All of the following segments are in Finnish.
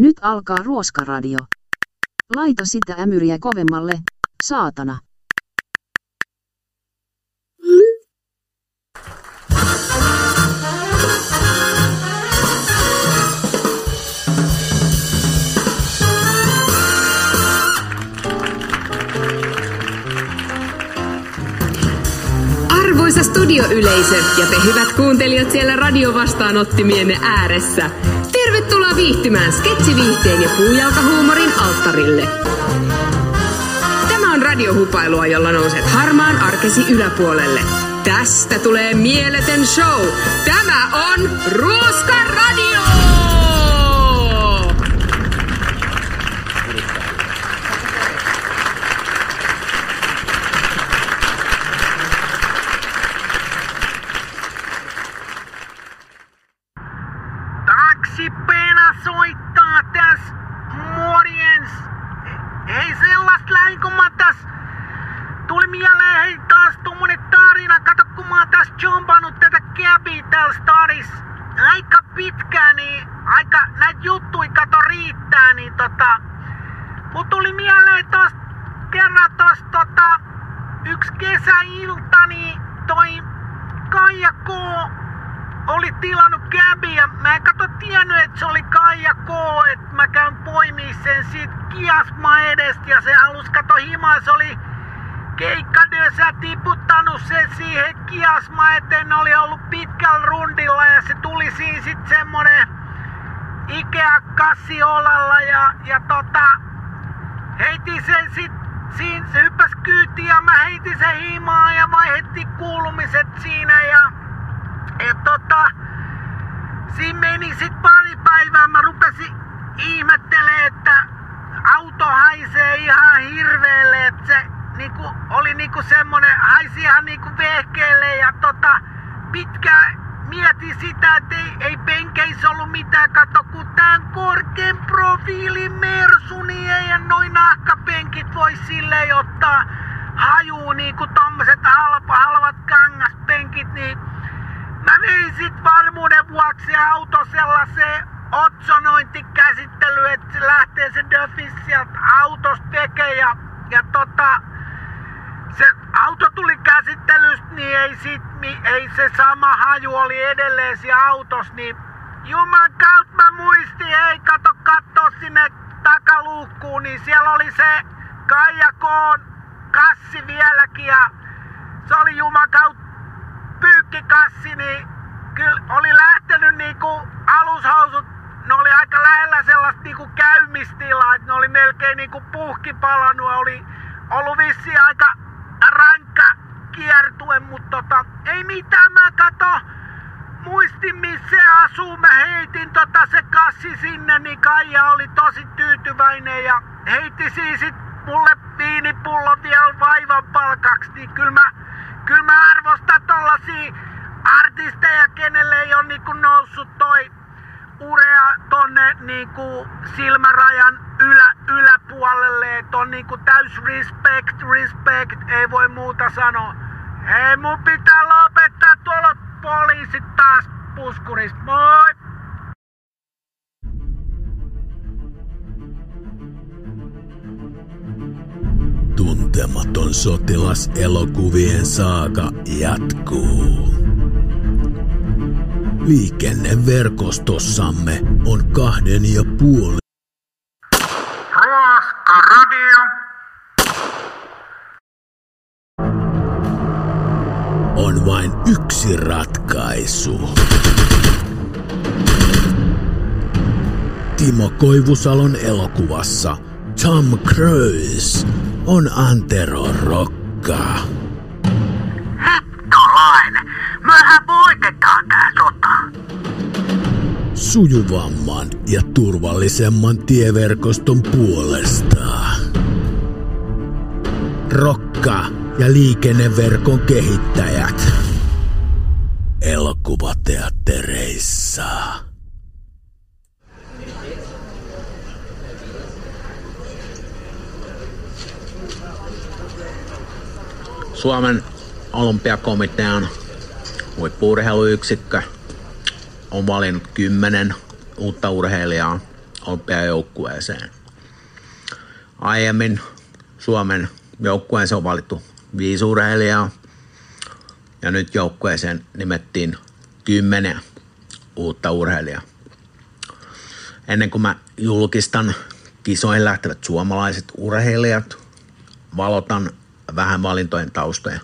Nyt alkaa ruoskaradio. Laita sitä ämyriä kovemmalle, saatana. Arvoisa studioyleisö ja te hyvät kuuntelijat siellä radiovastaanottimienne ääressä. Tervetuloa viihtymään sketsiviihteen ja puujalkahuumorin alttarille. Tämä on radiohupailua, jolla nouset harmaan arkesi yläpuolelle. Tästä tulee mieletön show. Tämä on Ruoska Radio! Taksipena soittaa täs. Morjens. Hei sellaista lähin kun mä täs. Tuli mieleen hei taas tommonen tarina. Kato kun mä oon täs jumpannut tätä käbiä täällä stadis. Aika pitkään niin aika näitä juttui kato riittää niin tota. Mut mieleen tos kerran tos tota. Yksi kesäilta niin toi Kaija K oli tilannut käbi ja mä en kato tiennyt, että se oli Kaija K, että mä käyn poimii sen siitä kiasma edestä ja se halus kato himaa, se oli keikkadössä tiputtanut sen siihen kiasma eteen, oli ollut pitkällä rundilla ja se tuli siinä sit semmonen Ikea kassiolalla ja, ja tota, heitin sen sit siinä se hyppäs kyytiin ja mä heitin sen himaan ja vaihdettiin kuulumiset siinä ja ja tota, siinä meni sit pari päivää, mä rupesin ihmettelee, että auto haisee ihan hirveelle, että se niinku, oli niinku semmonen, haisi ihan niinku vehkeelle ja tota, pitkään mietin sitä, että ei, ei penkeissä ollut mitään, kato kun tän korkean profiilin mersu, niin ei noin nahkapenkit voi silleen ottaa hajuu niinku tommoset halpa, halvat kangaspenkit, niin Mä vein sit varmuuden vuoksi auto sellaiseen otsonointikäsittelyyn, että se lähtee se Duffy sieltä autosta tekee ja, ja tota, se auto tuli käsittelystä, niin ei, sit, ei se sama haju oli edelleen siinä autossa, niin Juman kautta mä muistin, ei kato katso sinne takaluukkuun, niin siellä oli se Kaija Koon kassi vieläkin ja se oli Juman kautta pyykkikassi, niin kyllä oli lähtenyt niinku alushousut, ne oli aika lähellä sellaista niinku käymistilaa, että ne oli melkein niinku puhki palannut, oli ollut vissi aika rankka kiertue, mutta tota, ei mitään, mä kato, muistin missä asuu, mä heitin tota se kassi sinne, niin Kaija oli tosi tyytyväinen ja heitti siis sit mulle viinipullo vielä vaivan palkaksi, niin kyllä mä kyllä mä arvostan tollasia artisteja, kenelle ei ole niinku noussut toi urea tonne niinku silmärajan ylä, yläpuolelle, että on niinku täys respect, respect, ei voi muuta sanoa. Hei, mun pitää lopettaa tuolla poliisit taas puskurista. Moi! Tuntematon sotilas elokuvien saaka jatkuu. Liikenneverkostossamme on kahden ja puoli Radio. on vain yksi ratkaisu. Timo Koivusalon elokuvassa Tom Cruise on Antero Rokka. Hittolainen. Tää sota. Sujuvamman ja turvallisemman tieverkoston puolesta. Rokka ja liikenneverkon kehittäjät. Elokuvateattereissa. Suomen olympiakomitean huippuurheiluyksikkö on valinnut kymmenen uutta urheilijaa olympiajoukkueeseen. Aiemmin Suomen joukkueeseen on valittu viisi urheilijaa ja nyt joukkueeseen nimettiin kymmenen uutta urheilijaa. Ennen kuin mä julkistan kisoihin lähtevät suomalaiset urheilijat, valotan vähän valintojen taustoja.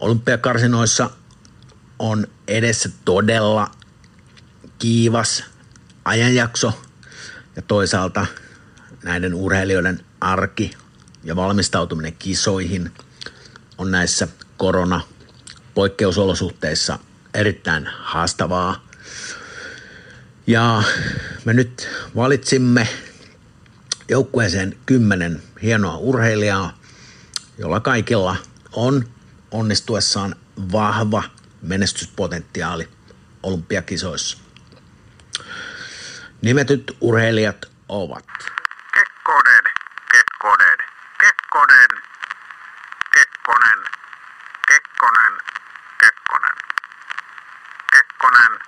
Olympiakarsinoissa on edessä todella kiivas ajanjakso ja toisaalta näiden urheilijoiden arki ja valmistautuminen kisoihin on näissä korona poikkeusolosuhteissa erittäin haastavaa. Ja me nyt valitsimme joukkueeseen kymmenen hienoa urheilijaa, jolla kaikilla on onnistuessaan vahva menestyspotentiaali olympiakisoissa. Nimetyt urheilijat ovat Kekkonen, Kekkonen, Kekkonen, Kekkonen, Kekkonen, Kekkonen, Kekkonen,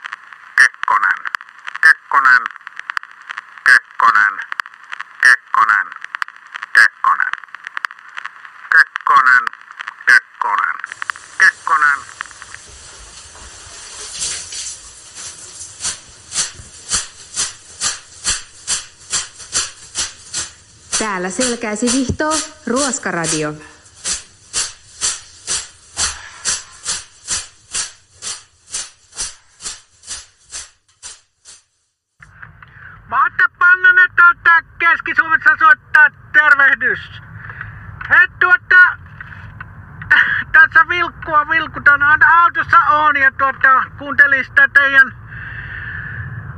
Täällä selkäisi vihtoo Ruoskaradio. Tervehdys. Tuota, tässä vilkkua vilkutan, autossa on ja tuota, kuuntelin sitä teidän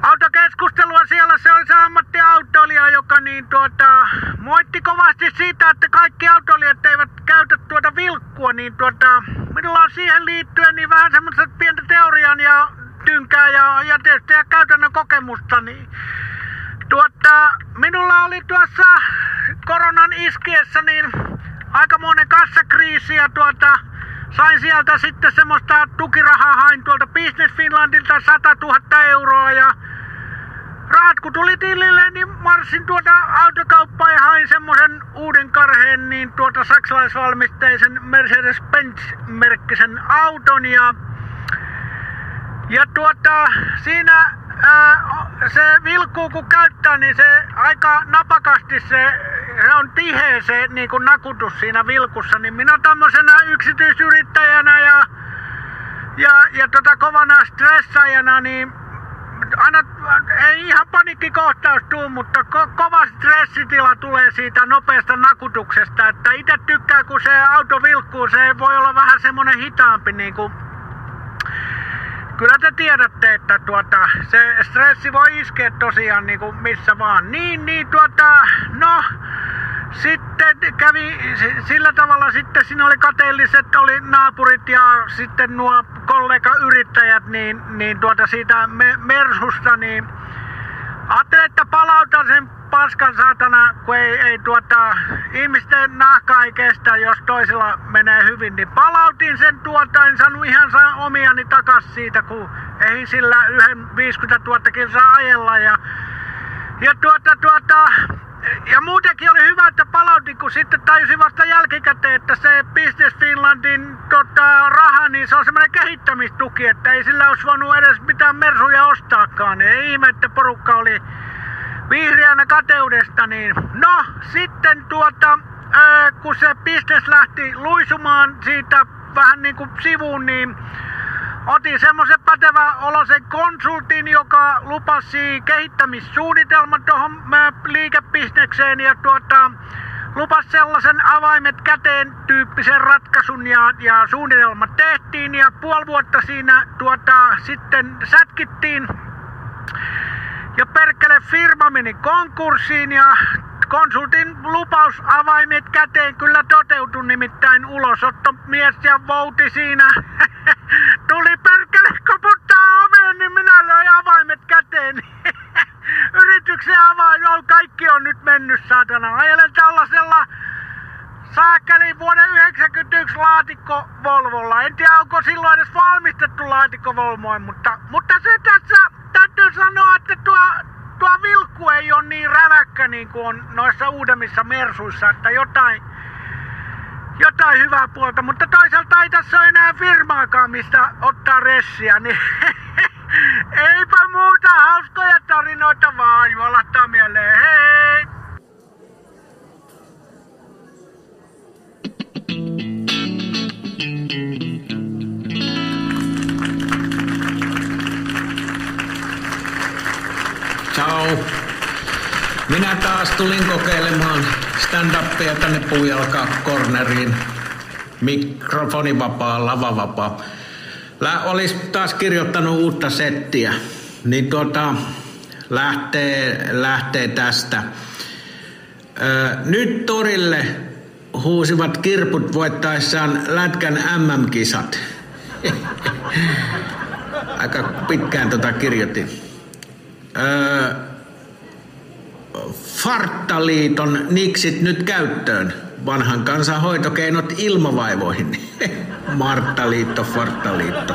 autokeskustelua siellä. Se oli se ammattiautoilija, joka niin tuota, moitti kovasti siitä, että kaikki autoilijat eivät käytä tuota vilkkua, niin tuota, minulla on siihen liittyen niin vähän semmoista pientä teorian ja tynkää ja, ja tietysti ja käytännön kokemusta, niin Tuota, minulla oli tuossa koronan iskiessä niin aikamoinen kassakriisi ja tuota, sain sieltä sitten semmoista tukirahaa, hain tuolta Business Finlandilta 100 000 euroa ja rahat kun tuli tilille, niin marssin tuota autokauppaan ja hain semmoisen uuden karheen, niin tuota saksalaisvalmisteisen Mercedes-Benz-merkkisen auton ja ja tuota, siinä ää, se vilkkuu kun käyttää, niin se aika napakasti se, se on tiheä se niin kuin nakutus siinä vilkussa. Niin minä tämmöisenä yksityisyrittäjänä ja, ja, ja tota kovana stressaajana, niin aina ei ihan paniikkikohtaus tuu, mutta ko- kova stressitila tulee siitä nopeasta nakutuksesta. Että itse tykkää, kun se auto vilkkuu, se voi olla vähän semmonen hitaampi niin kuin kyllä te tiedätte, että tuota, se stressi voi iskeä tosiaan niin kuin missä vaan. Niin, niin tuota, no, sitten kävi sillä tavalla sitten siinä oli kateelliset, oli naapurit ja sitten nuo kollega-yrittäjät, niin, niin tuota siitä me, Mersusta, niin ajattelin, että palautan sen paskan saatana, kun ei, ei tuota, ihmisten nahka ei kestä, jos toisella menee hyvin, niin palautin sen tuota, en saanut ihan saa omiani takas siitä, kun ei sillä yhden 50 000 saa ajella ja, ja tuota, tuota, ja muutenkin oli hyvä, että palautin, kun sitten tajusin vasta jälkikäteen, että se Business Finlandin tota, raha, niin se on semmoinen kehittämistuki, että ei sillä olisi voinut edes mitään mersuja ostaakaan. Ei ihme, että porukka oli vihreänä kateudesta, niin no sitten tuota, ää, kun se business lähti luisumaan siitä vähän niin kuin sivuun, niin otin semmoisen pätevä olosen konsultin, joka lupasi kehittämissuunnitelman tuohon liikebisnekseen ja tuota, lupasi sellaisen avaimet käteen tyyppisen ratkaisun ja, ja suunnitelma tehtiin ja puoli vuotta siinä tuota, sitten sätkittiin ja perkele firma meni konkurssiin ja konsultin lupaus avaimet käteen kyllä toteutui nimittäin ulosottomies ja vouti siinä. Tuli perkele koputtaa minä löin avaimet käteen. Yrityksen avain, joo, kaikki on nyt mennyt saatana. Ajelen tällaisella saakeli vuoden 1991 laatikko Volvolla. En tiedä onko silloin edes valmistettu laatikko Volvoin, mutta, mutta se tässä täytyy sanoa, että tuo, tuo vilkku ei ole niin räväkkä niin kuin on noissa uudemmissa mersuissa, että jotain, jotain hyvää puolta, mutta toisaalta ei tässä ole enää firmaakaan, mistä ottaa ressiä, niin eipä muuta hauskoja tarinoita vaan, juolahtaa mieleen, hei! Ciao. Minä taas tulin kokeilemaan stand-upia tänne puujalka corneriin. Mikrofoni vapaa, lava vapaa. Lä olis taas kirjoittanut uutta settiä. Niin tuota, lähtee, lähtee tästä. Ö, nyt torille huusivat kirput voittaessaan Lätkän MM-kisat. Aika pitkään tota kirjoitin. Öö, Farttaliiton niksit nyt käyttöön. Vanhan kansan hoitokeinot ilmavaivoihin. Marttaliitto, Farttaliitto.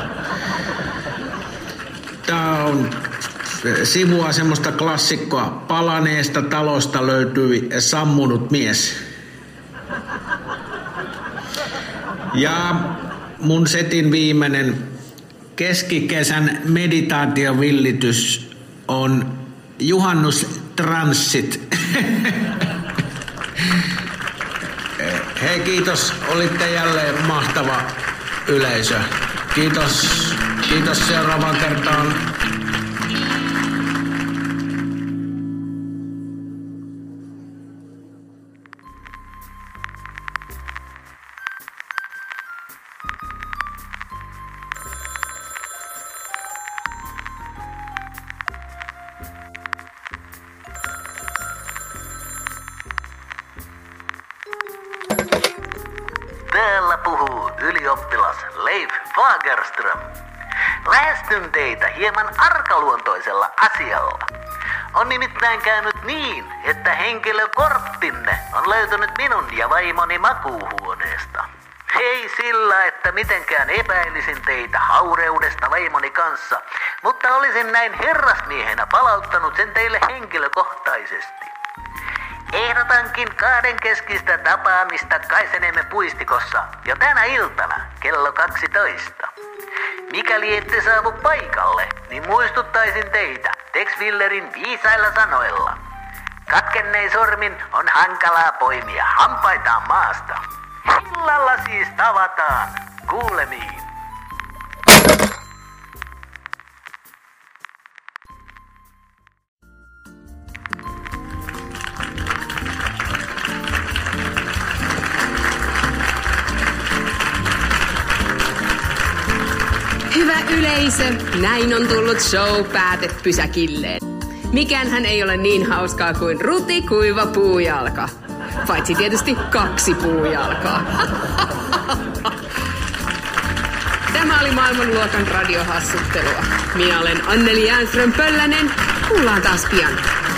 Tää on sivua semmoista klassikkoa. Palaneesta talosta löytyi sammunut mies. Ja mun setin viimeinen keskikesän meditaatiovillitys on juhannustranssit. Hei kiitos, olitte jälleen mahtava yleisö. Kiitos, kiitos seuraavaan kertaan. Lähestyn teitä hieman arkaluontoisella asialla. On nimittäin käynyt niin, että henkilökorttinne on löytynyt minun ja vaimoni makuuhuoneesta. Ei sillä, että mitenkään epäilisin teitä haureudesta vaimoni kanssa, mutta olisin näin herrasmiehenä palauttanut sen teille henkilökohtaisesti. Ehdotankin kahdenkeskistä tapaamista Kaisenemme puistikossa jo tänä iltana kello 12. Mikäli ette saavu paikalle, niin muistuttaisin teitä Tex Willerin viisailla sanoilla. Katkennein sormin on hankalaa poimia hampaitaan maasta. Illalla siis tavataan. Kuulemiin. Yleisö, näin on tullut show päätepysäkilleen. Mikään ei ole niin hauskaa kuin ruti kuiva puujalka. Paitsi tietysti kaksi puujalkaa. Tämä oli maailmanluokan radiohassuttelua. Minä olen Anneli Jäänström Pöllänen. Kuullaan taas pian.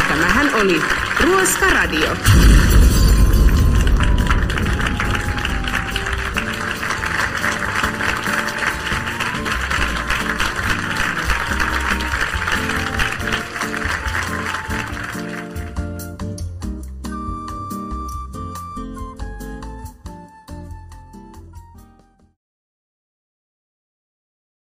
Tämähän oli Ruoska Radio.